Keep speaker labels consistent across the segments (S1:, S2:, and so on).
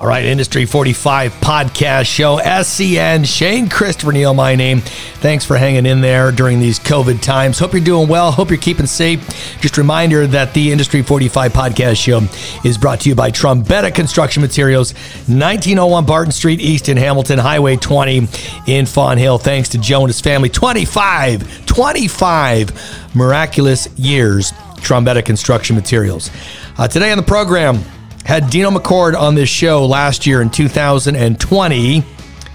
S1: All right, Industry 45 podcast show, SCN, Shane Christopher Neal, my name. Thanks for hanging in there during these COVID times. Hope you're doing well. Hope you're keeping safe. Just reminder that the Industry 45 podcast show is brought to you by Trombetta Construction Materials, 1901 Barton Street, East in Hamilton, Highway 20 in Fonthill. Thanks to Joe and his family. 25, 25 miraculous years, Trombetta Construction Materials. Uh, today on the program, had Dino McCord on this show last year in 2020.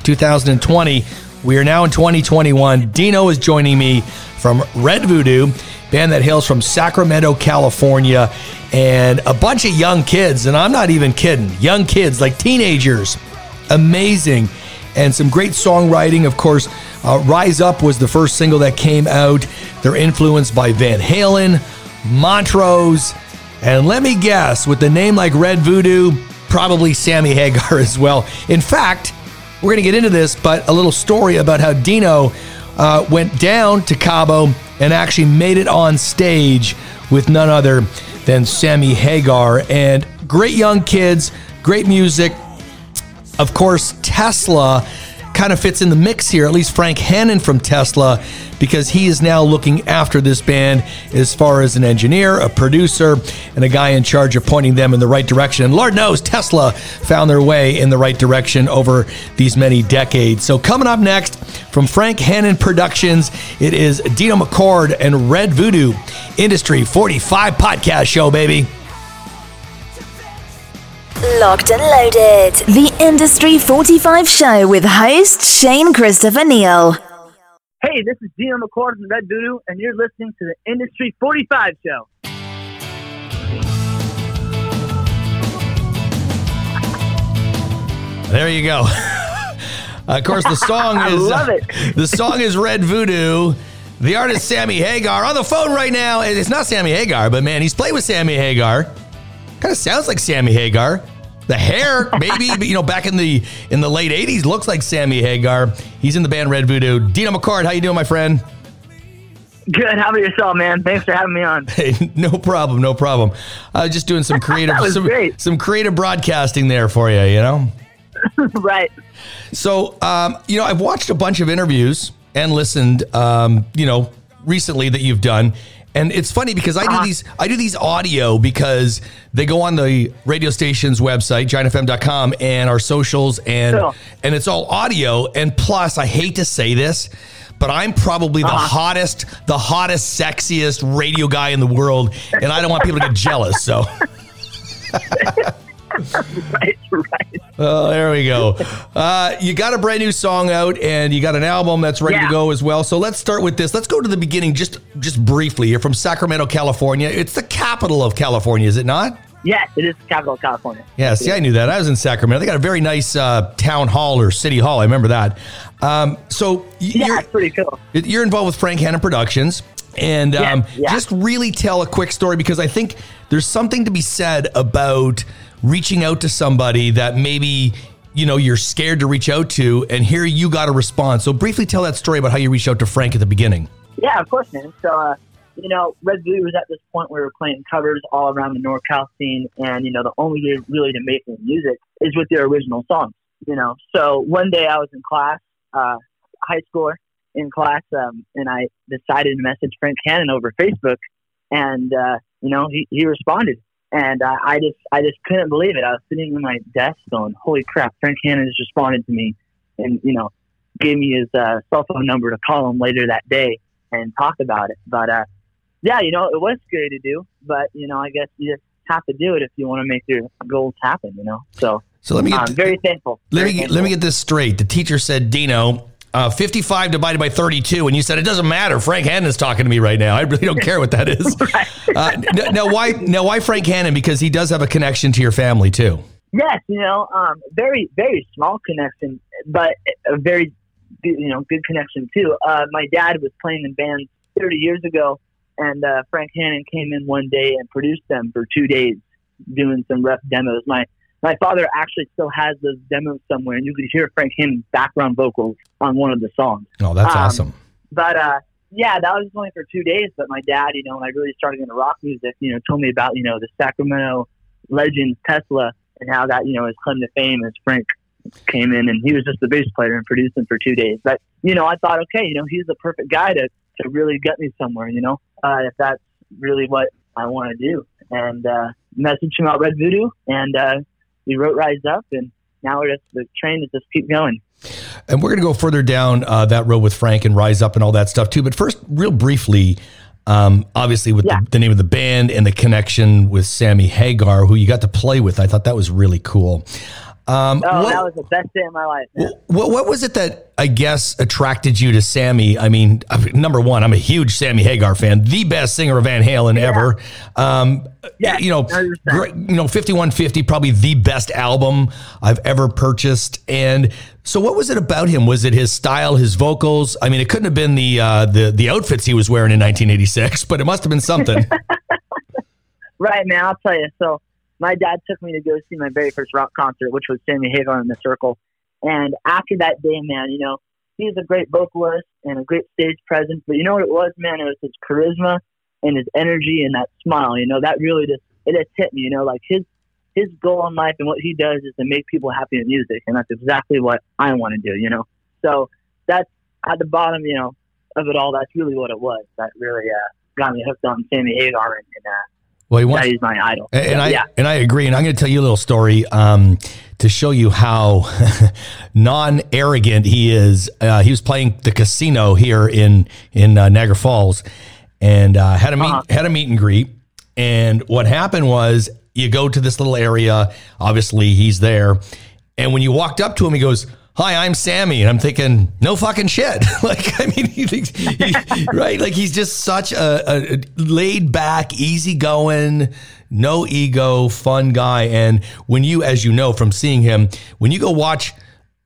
S1: 2020. We are now in 2021. Dino is joining me from Red Voodoo, band that hails from Sacramento, California, and a bunch of young kids. And I'm not even kidding. Young kids, like teenagers. Amazing. And some great songwriting. Of course, uh, Rise Up was the first single that came out. They're influenced by Van Halen, Montrose, and let me guess, with the name like Red Voodoo, probably Sammy Hagar as well. In fact, we're going to get into this, but a little story about how Dino uh, went down to Cabo and actually made it on stage with none other than Sammy Hagar. And great young kids, great music. Of course, Tesla kind of fits in the mix here, at least Frank Hannon from Tesla, because he is now looking after this band as far as an engineer, a producer, and a guy in charge of pointing them in the right direction. And Lord knows Tesla found their way in the right direction over these many decades. So, coming up next from Frank Hannon Productions, it is Dino McCord and Red Voodoo Industry 45 podcast show, baby.
S2: Locked and loaded. The Industry 45 show with host Shane Christopher Neal.
S3: Hey, this is Dino McCord from Red Voodoo, and you're listening to the Industry 45 show.
S1: There you go. of course, the song
S3: I
S1: is
S3: love it.
S1: the song is Red Voodoo. The artist Sammy Hagar on the phone right now. It's not Sammy Hagar, but man, he's played with Sammy Hagar. Kind of sounds like Sammy Hagar. The hair, maybe, but you know, back in the in the late '80s, looks like Sammy Hagar. He's in the band Red Voodoo. Dino McCord, how you doing, my friend?
S3: Good. How about yourself, man? Thanks for having me on.
S1: Hey, no problem, no problem. I Uh, just doing some creative,
S3: That was
S1: some,
S3: great.
S1: some creative broadcasting there for you. You know.
S3: right.
S1: So, um, you know, I've watched a bunch of interviews and listened, um, you know, recently that you've done. And it's funny because I do uh-huh. these I do these audio because they go on the radio station's website, giantfm.com, and our socials and
S3: Sure.
S1: and it's all audio. And plus, I hate to say this, but I'm probably the uh-huh. hottest, the hottest, sexiest radio guy in the world, and I don't want people to get jealous. So
S3: Right. Right.
S1: Oh, there we go. Uh, you got a brand new song out, and you got an album that's ready to go as well. So let's start with this. Let's go to the beginning, just just briefly. You're from Sacramento, California. It's the capital of California, is it not?
S3: Yes, it is the capital of California.
S1: Yeah. See, I knew that. I was in Sacramento. They got a very nice uh, town hall or city hall. I remember that. Um, so
S3: Yeah,
S1: you're
S3: pretty cool.
S1: you're involved with Frank Hannon Productions. And
S3: Yes,
S1: um,
S3: yeah.
S1: just really tell a quick story because I think there's something to be said about reaching out to somebody that maybe you know you're scared to reach out to, and here you got a response. So briefly tell that story about how you reached out to Frank at the beginning.
S3: Yeah, of course, man. So, uh, you know, Red Voodoo was at this point where we were playing covers all around the NorCal scene, and you know, the only way really to make music is with their original songs. You know, so one day I was in class, uh, high schooler in class, um, and I decided to message Frank Hannon over Facebook, and uh, you know, he, he responded, and uh, I just I just couldn't believe it. I was sitting in my desk going, "Holy crap!" Frank Hannon just responded to me, and you know, gave me his uh, cell phone number to call him later that day and talk about it. But uh, yeah, you know, it was scary to do, but you know, I guess you just have to do it if you want to make your goals happen. You know, so
S1: So let me get
S3: I'm very thankful.
S1: let
S3: Very
S1: me
S3: thankful.
S1: let me get this straight. The teacher said, Dino. Uh, 55 divided by 32, and you said it doesn't matter. Frank Hannon's talking to me right now. I really don't care what that is. Uh, n- now, why? Now, why Frank Hannon? Because he does have a connection to your family too.
S3: Yes, you know, um, very very small connection, but a very good, you know good connection too. Uh, my dad was playing in bands 30 years ago, and uh, Frank Hannon came in one day and produced them for two days, doing some rough demos. My my father actually still has those demos somewhere, and you could hear Frank Hannon's background vocals on one of the songs.
S1: Oh, that's
S3: Um,
S1: awesome.
S3: But uh, yeah, that was only for two days. But my dad, you know, when I really started into rock music, you know, told me about you know the Sacramento legends Tesla and how that you know his claim to fame as Frank came in and he was just the bass player and producing for two days. But you know, I thought, okay, you know, he's the perfect guy to to really get me somewhere. You know, uh, if that's really what I want to do, and uh, messaged him out Red Voodoo, and uh, we wrote Rise Up, and now we're just the train to just keep going.
S1: And we're going to go further down uh, that road with Frank and Rise Up and all that stuff too. But first, real briefly, um, obviously with yeah. the, the, name of the band and the connection with Sammy Hagar, who you got to play with, I thought that was really cool.
S3: Um, oh, what, that was the best day of my life.
S1: What, what was it that I guess attracted you to Sammy? I mean, number one, I'm a huge Sammy Hagar fan, the best singer of Van Halen yeah. ever. Um, yeah, you know, great, you know, 5150, probably the best album I've ever purchased. And so, what was it about him? Was it his style, his vocals? I mean, it couldn't have been the uh, the the outfits he was wearing in 1986, but it must have been something.
S3: right, man. I'll tell you. So my dad took me to go see my very first rock concert, which was Sammy Hagar in the Circle. And after that day, man, you know, he's a great vocalist and a great stage presence. But you know what it was, man? It was his charisma and his energy and that smile. You know, that really just it just hit me. You know, like his his goal in life and what he does is to make people happy in music, and that's exactly what I want to do. You know, so that's at the bottom, you know, of it all. That's really what it was. That really uh, got me hooked on Sammy Hagar and, and uh, well, he wants, that is my idol.
S1: And, and I yeah. and I agree. And I'm going to tell you a little story um, to show you how non arrogant he is. Uh, he was playing the casino here in in uh, Niagara Falls, and uh, had a meet uh-huh. had a meet and greet. And what happened was, you go to this little area. Obviously, he's there, and when you walked up to him, he goes hi, I'm Sammy. And I'm thinking, no fucking shit. like, I mean, he thinks, he, right? Like, he's just such a, a laid back, easygoing, no ego, fun guy. And when you, as you know from seeing him, when you go watch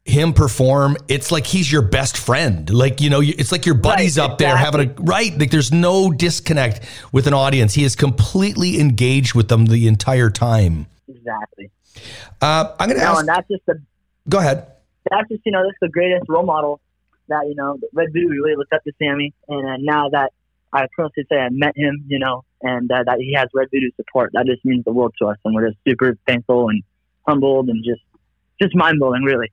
S1: him perform, it's like he's your best friend. Like, you know, it's like your buddies right, up there exactly. having a, right? Like, there's no disconnect with an audience. He is completely engaged with them the entire time.
S3: Exactly.
S1: Uh, I'm going to ask.
S3: And that's just the.
S1: Go ahead
S3: that's just you know that's the greatest role model that you know Red Voodoo really looked up to Sammy, and uh, now that I personally say I met him, you know, and uh, that he has Red Voodoo support, that just means the world to us, and we're just super thankful and humbled and just just mind blowing, really.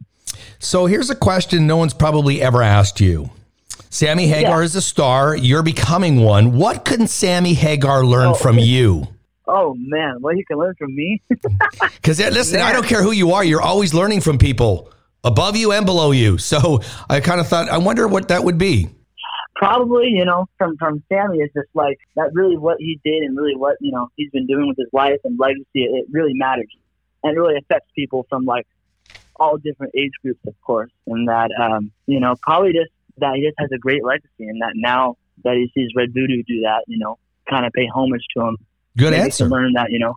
S1: So here's a question no one's probably ever asked you. Sammy Hagar yeah. is a star. You're becoming one. What can Sammy Hagar learn oh, from you?
S3: Oh man, well, you can learn from me.
S1: Because listen, I don't care who you are. You're always learning from people above you and below you. So I kind of thought, I wonder what that would be.
S3: Probably, you know, from from Sammy is just like that. Really, what he did and really what you know he's been doing with his life and legacy. It really matters and it really affects people from like all different age groups, of course. And that um, you know, probably just that he just has a great legacy, and that now that he sees Red Voodoo do that, you know, kind of pay homage to him.
S1: Good answer.
S3: learn that, you know,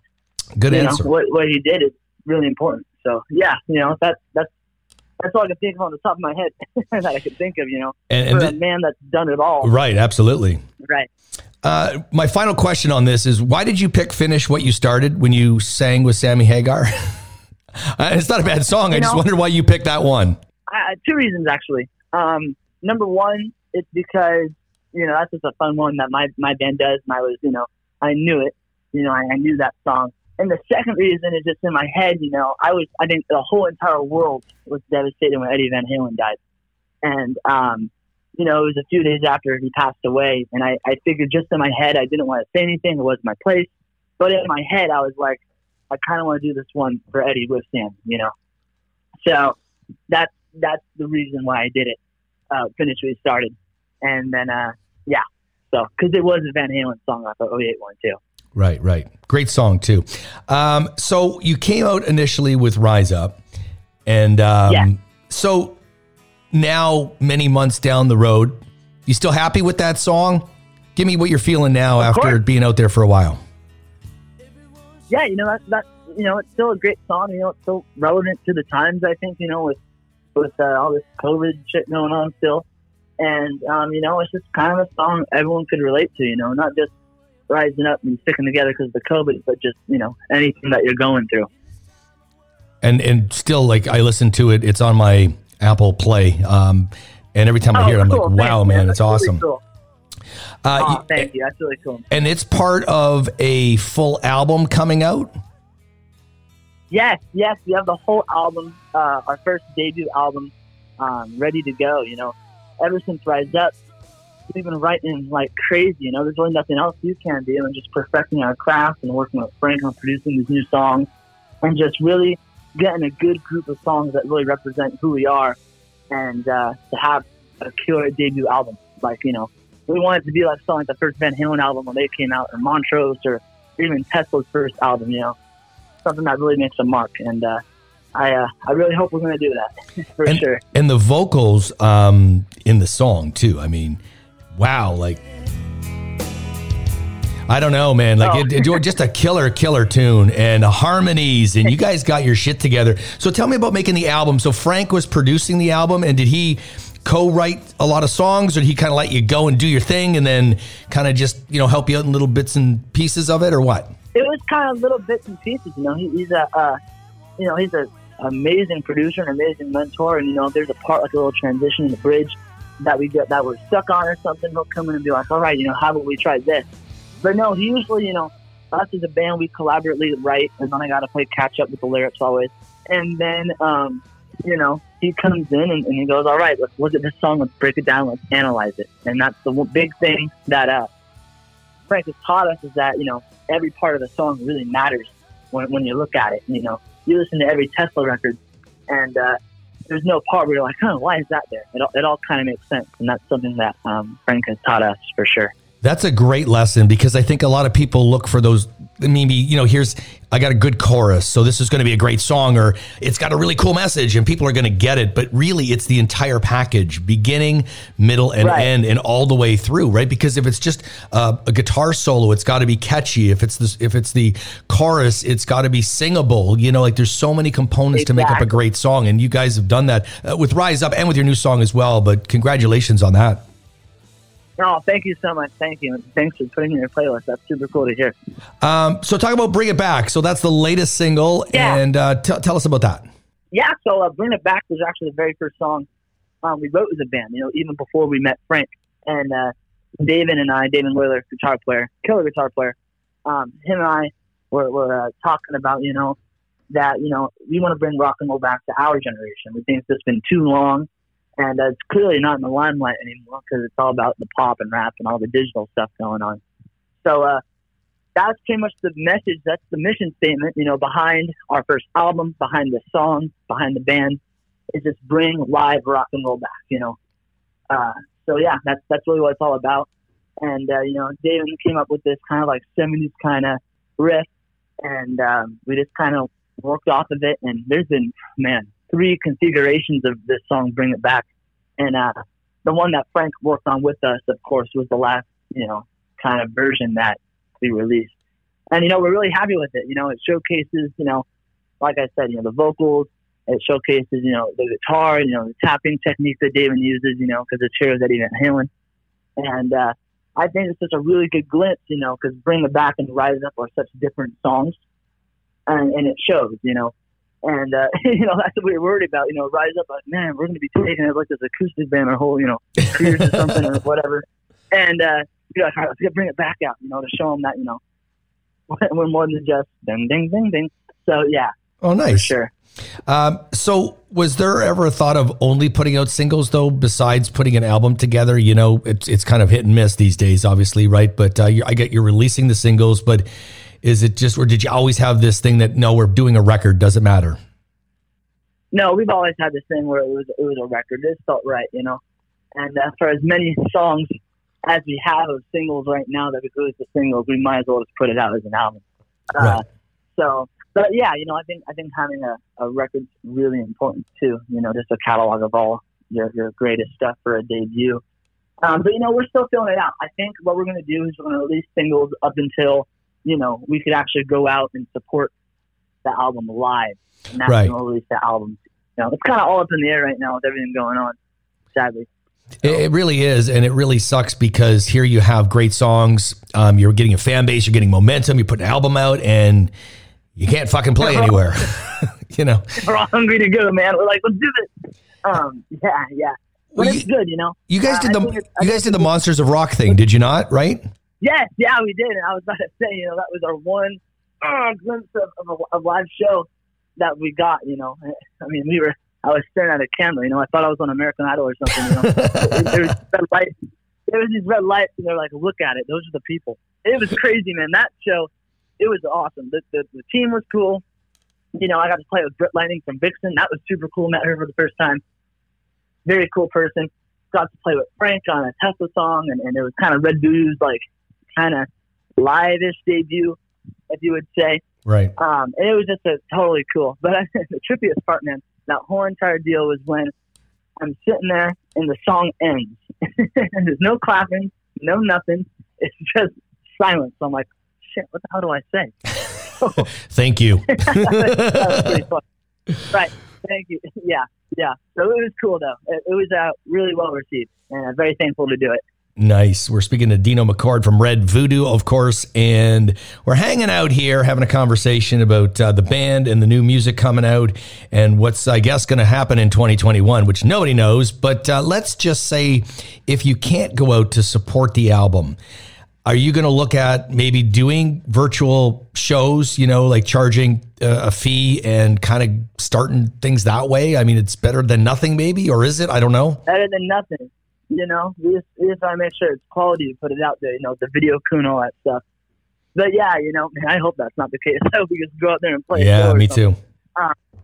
S1: good
S3: you
S1: answer.
S3: Know, what what he did is really important. So yeah, you know, that's that's that's all I can think of on the top of my head that I can think of, you know, and, and for a man that's done it all.
S1: Right, absolutely.
S3: Right.
S1: Uh, my final question on this is why did you pick Finish What You Started when you sang with Sammy Hagar? Uh, it's not a bad song. You I just wonder why you picked that one.
S3: Uh, two reasons, actually. Um, number one, it's because, you know, that's just a fun one that my, my band does. And I was, you know, I knew it. You know, I, I knew that song. And the second reason is just in my head, you know, I was, I think the whole entire world was devastated when Eddie Van Halen died. And, um, you know, it was a few days after he passed away. And I, I figured just in my head, I didn't want to say anything. It wasn't my place. But in my head, I was like, I kind of want to do this one for Eddie with Sam, you know? So that's, that's the reason why I did it. Uh, finish what he started. And then, uh, yeah. So, cause it was a Van Halen song off of OU812.
S1: Right, right. Great song too. Um, so you came out initially with Rise Up, and um, yeah. so now many months down the road, you still happy with that song? Give me what you're feeling now of after course. being out there for a while.
S3: Yeah, you know that that you know it's still a great song. You know it's still relevant to the times. I think you know with with uh, all this COVID shit going on still, and um, you know it's just kind of a song everyone could relate to. You know, not just rising up and sticking together because of the COVID, but just you know anything that you're going through.
S1: And and still, like I listen to it. It's on my Apple Play, um, and every time oh, I hear it, I'm cool. like, wow, Thanks, man, man. it's awesome. Really cool.
S3: Uh, oh, thank you. That's really cool.
S1: And it's part of a full album coming out.
S3: Yes, yes, we have the whole album, uh, our first debut album, um, ready to go. You know, ever since Rise Up, we've been writing like crazy. You know, there's really nothing else you can do, and just perfecting our craft and working with Frank on producing these new songs, and just really getting a good group of songs that really represent who we are, and uh, to have a killer debut album. Like you know, we wanted to be like something like the first Van Halen album when they came out, or Montrose, or even Tesla's first album. You know, something that really makes a mark, and uh, I uh, I really hope we're going to do that for
S1: and,
S3: sure.
S1: And the vocals um, in the song too. I mean, wow, like. I don't know, man. Like,
S3: Oh.
S1: it, it, just a killer, killer tune and harmonies, and you guys got your shit together. So, tell me about making the album. So, Frank was producing the album, and did he co-write a lot of songs, or did he kind of let you go and do your thing, and then kind of just you know help you out in little bits and pieces of it, or what?
S3: it was kind of little bits and pieces. You know, he, he's a, uh, you know, he's an amazing producer, an amazing mentor, and you know, there's a part like a little transition in the bridge that we get that we're stuck on or something, he'll come in and be like, "All right, you know, how about we try this?" But no, he usually, you know, us as a band, we collaboratively write, and then I got to play catch up with the lyrics always, and then, um, you know, he comes in and, and he goes, "All right, let's look at this song, let's break it down, let's analyze it," and that's the big thing that uh, Frank has taught us is that you know every part of the song really matters when, when you look at it. You know, you listen to every Tesla record, and uh, there's no part where you're like, "Huh, why is that there?" It all, it all kind of makes sense, and that's something that um, Frank has taught us for sure.
S1: That's a great lesson because I think a lot of people look for those. Maybe you know, here's I got a good chorus, so this is going to be a great song, or it's got a really cool message, and people are going to get it. But really, it's the entire package, beginning, middle, and
S3: Right.
S1: end, and all the way through, right? Because if it's just uh, a guitar solo, it's got to be catchy. If it's the if it's the chorus, it's got to be singable. You know, like there's so many components to make up a great song, and you guys have done that uh, with Rise Up and with your new song as well. But congratulations on that.
S3: Oh, thank you so much. Thank you. Thanks for putting in your playlist. That's super cool to hear.
S1: Um, so talk about Bring It Back. So that's the latest single,
S3: Yeah.
S1: and uh, t- tell us about that.
S3: Yeah, so uh, Bring It Back was actually the very first song um, we wrote as a band, you know, even before we met Frank. And uh, David and I, David Whaler, guitar player, killer guitar player, um, him and I were, were uh, talking about, you know, that, you know, we want to bring rock and roll back to our generation. We think it's just been too long, and uh, it's clearly not in the limelight anymore because it's all about the pop and rap and all the digital stuff going on. So, uh, that's pretty much the message. That's the mission statement, you know, behind our first album, behind the song, behind the band, is just bring live rock and roll back, you know. Uh, so yeah, that's that's really what it's all about. And uh, you know, David came up with this kind of like '70s kind of riff, and um, we just kind of worked off of it. And there's been man three configurations of this song, "Bring It Back," and uh, the one that Frank worked on with us, of course, was the last you know kind of version that we released. And you know, we're really happy with it. You know, it showcases you know, like I said, you know, the vocals. It showcases, you know, the guitar, you know, the tapping technique that David uses, you know, because it's heroes Eddie Van Halen. And uh, I think it's just a really good glimpse, you know, because Bring It Back and Rise Up are such different songs, and, and it shows, you know. And uh, you know that's what we were worried about. You know, Rise Up, like man, we're going to be taking it like this acoustic band our whole, you know, careers or something or whatever. And uh, you're like, all right, let's get Bring It Back out, you know, to show them that you know we're more than just ding ding ding ding. So yeah,
S1: Oh,
S3: for
S1: nice.
S3: sure.
S1: Um, so, was there ever a thought of only putting out singles though, besides putting an album together? You know, it's it's kind of hit and miss these days, obviously, right? But uh, you I get you're releasing the singles, but is it just, or did you always have this thing that no, we're doing a record, doesn't matter?
S3: No, we've always had this thing where it was it was a record. This felt right, you know. And uh, for as many songs as we have of singles right now that we released as singles, we might as well just put it out as an album. Uh,
S1: Right.
S3: So, but yeah, you know, I think I think having a, a record's really important too. You know, just a catalog of all your your greatest stuff for a debut. Um, but you know, we're still filling it out. I think what we're going to do is we're going to release singles up until you know we could actually go out and support the album live, and
S1: Right.
S3: release the album. You know, it's kind of all up in the air right now with everything going on. Sadly.
S1: It, it really is, and it really sucks because here you have great songs. Um, you're getting a fan base, you're getting momentum, you put an album out, and you can't fucking play anywhere. you know,
S3: We're all hungry to go, man. We're like, let's do this. Um, yeah, yeah. But
S1: Well,
S3: it's
S1: you-
S3: good, you know.
S1: you guys
S3: Uh,
S1: did the
S3: it's-
S1: you guys did the Monsters of Rock thing, did you not? Right?
S3: Yes, yeah, we did. And I was about to say, you know, that was our one uh, glimpse of, of a, a live show. that we got. You know, I mean, we were. I was staring at a camera. You know, I thought I was on American Idol or something. You know, there was red light. There was these red lights, and they're like, "Look at it. Those are the people." It was crazy, man. That show, it was awesome. The, the, the team was cool. You know, I got to play with Britt Lightning from Vixen. That was super cool. Met her for the first time. Very cool person. Got to play with Frank on a Tesla song, and, and it was kind of Red Voodoo's like kind of live-ish debut, if you would say.
S1: Right.
S3: Um, and it was just a totally cool. But the trippiest part, man, that whole entire deal was when I'm sitting there and the song ends, and there's no clapping, no nothing. It's just silence. So I'm like, shit, what the hell do I say?
S1: Thank you.
S3: that was pretty fun. Right. Thank you. Yeah. Yeah. So it was cool though. It, it was uh, really well received, and I'm very thankful to do it.
S1: Nice. We're speaking to Dino McCord from Red Voodoo, of course, and we're hanging out here having a conversation about uh, the band and the new music coming out and what's, I guess, going to happen in 2021, which nobody knows. But uh, let's just say if you can't go out to support the album, are you going to look at maybe doing virtual shows, you know, like charging uh, a fee and kind of starting things that way? I mean, it's better than nothing, maybe, or is it? I don't know.
S3: Better than nothing. You know, we just, we just want to make sure it's quality to put it out there, you know, the video coon, all that stuff. But yeah, you know, I hope that's not the case. I hope we just go out there and play.
S1: Yeah, me too.
S3: Uh,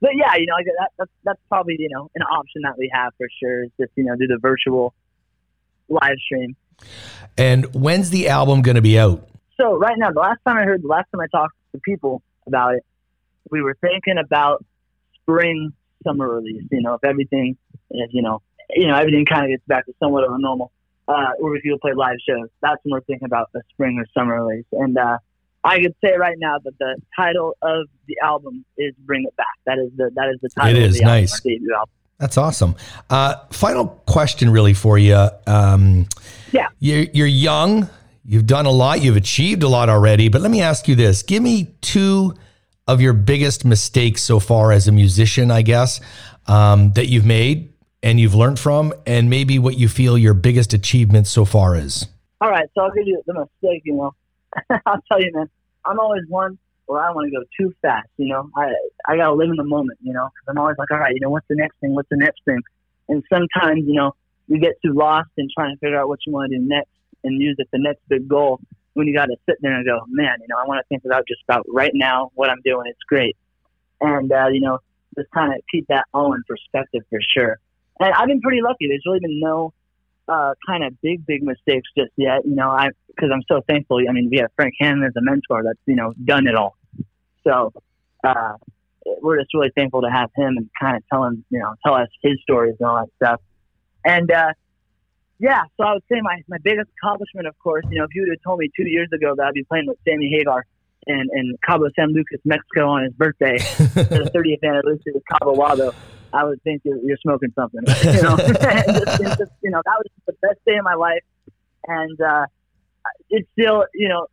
S3: but yeah, you know, that, that's, that's probably, you know, an option that we have for sure is just, you know, do the virtual live stream.
S1: And when's the album going to be out?
S3: So right now, the last time I heard, the last time I talked to people about it, we were thinking about spring, summer release. You know, if everything is, you know, you know, everything kind of gets back to somewhat of a normal, uh, or if you play live shows, that's when we're thinking about the spring or summer release. And uh, I could say right now that the title of the album is "Bring It Back." That is the that is the title.
S1: It is
S3: of the
S1: nice.
S3: Album, album.
S1: That's awesome. Uh, final question, really, for you. Um,
S3: yeah,
S1: you're, you're young. You've done a lot. You've achieved a lot already. But let me ask you this: Give me two of your biggest mistakes so far as a musician, I guess, um, that you've made and you've learned from, and maybe what you feel your biggest achievement so far is.
S3: All right, so I'll give you the mistake. You know, I'll tell you, man. I'm always one where I want to go too fast. You know, I I gotta live in the moment. You know, because I'm always like, all right, you know, what's the next thing? What's the next thing? And sometimes, you know, you get too lost in trying to figure out what you want to do next and use it the next big goal. When you got to sit there and go, man, you know, I want to think about just about right now what I'm doing. It's great, and uh, you know, just kind of keep that all in perspective for sure. And I've been pretty lucky. There's really been no uh, kind of big, big mistakes just yet. You know, I because I'm so thankful. I mean, we have Frank Hannon as a mentor that's you know done it all. So uh, we're just really thankful to have him and kind of tell him, you know, tell us his stories and all that stuff. And uh, yeah, so I would say my, my biggest accomplishment, of course, you know, if you would have told me two years ago that I'd be playing with Sammy Hagar in, in Cabo San Lucas, Mexico on his birthday, the 30th anniversary of Cabo Wabo, I would think you're, you're smoking something. You know, just, just, you know, that was the best day of my life. And uh, it's still, you know,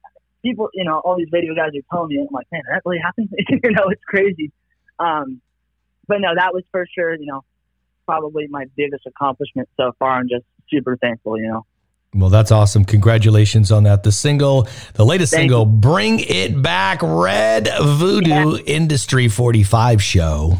S3: people, you know, all these radio guys are telling me, I'm like, man, that really happened? you know, it's crazy. Um, but no, that was for sure, you know, probably my biggest accomplishment so far. I'm just super thankful, you know.
S1: Well, that's awesome. Congratulations on that. The single, the latest Thank single, you. Bring It Back Red Voodoo yeah. Industry 45 show.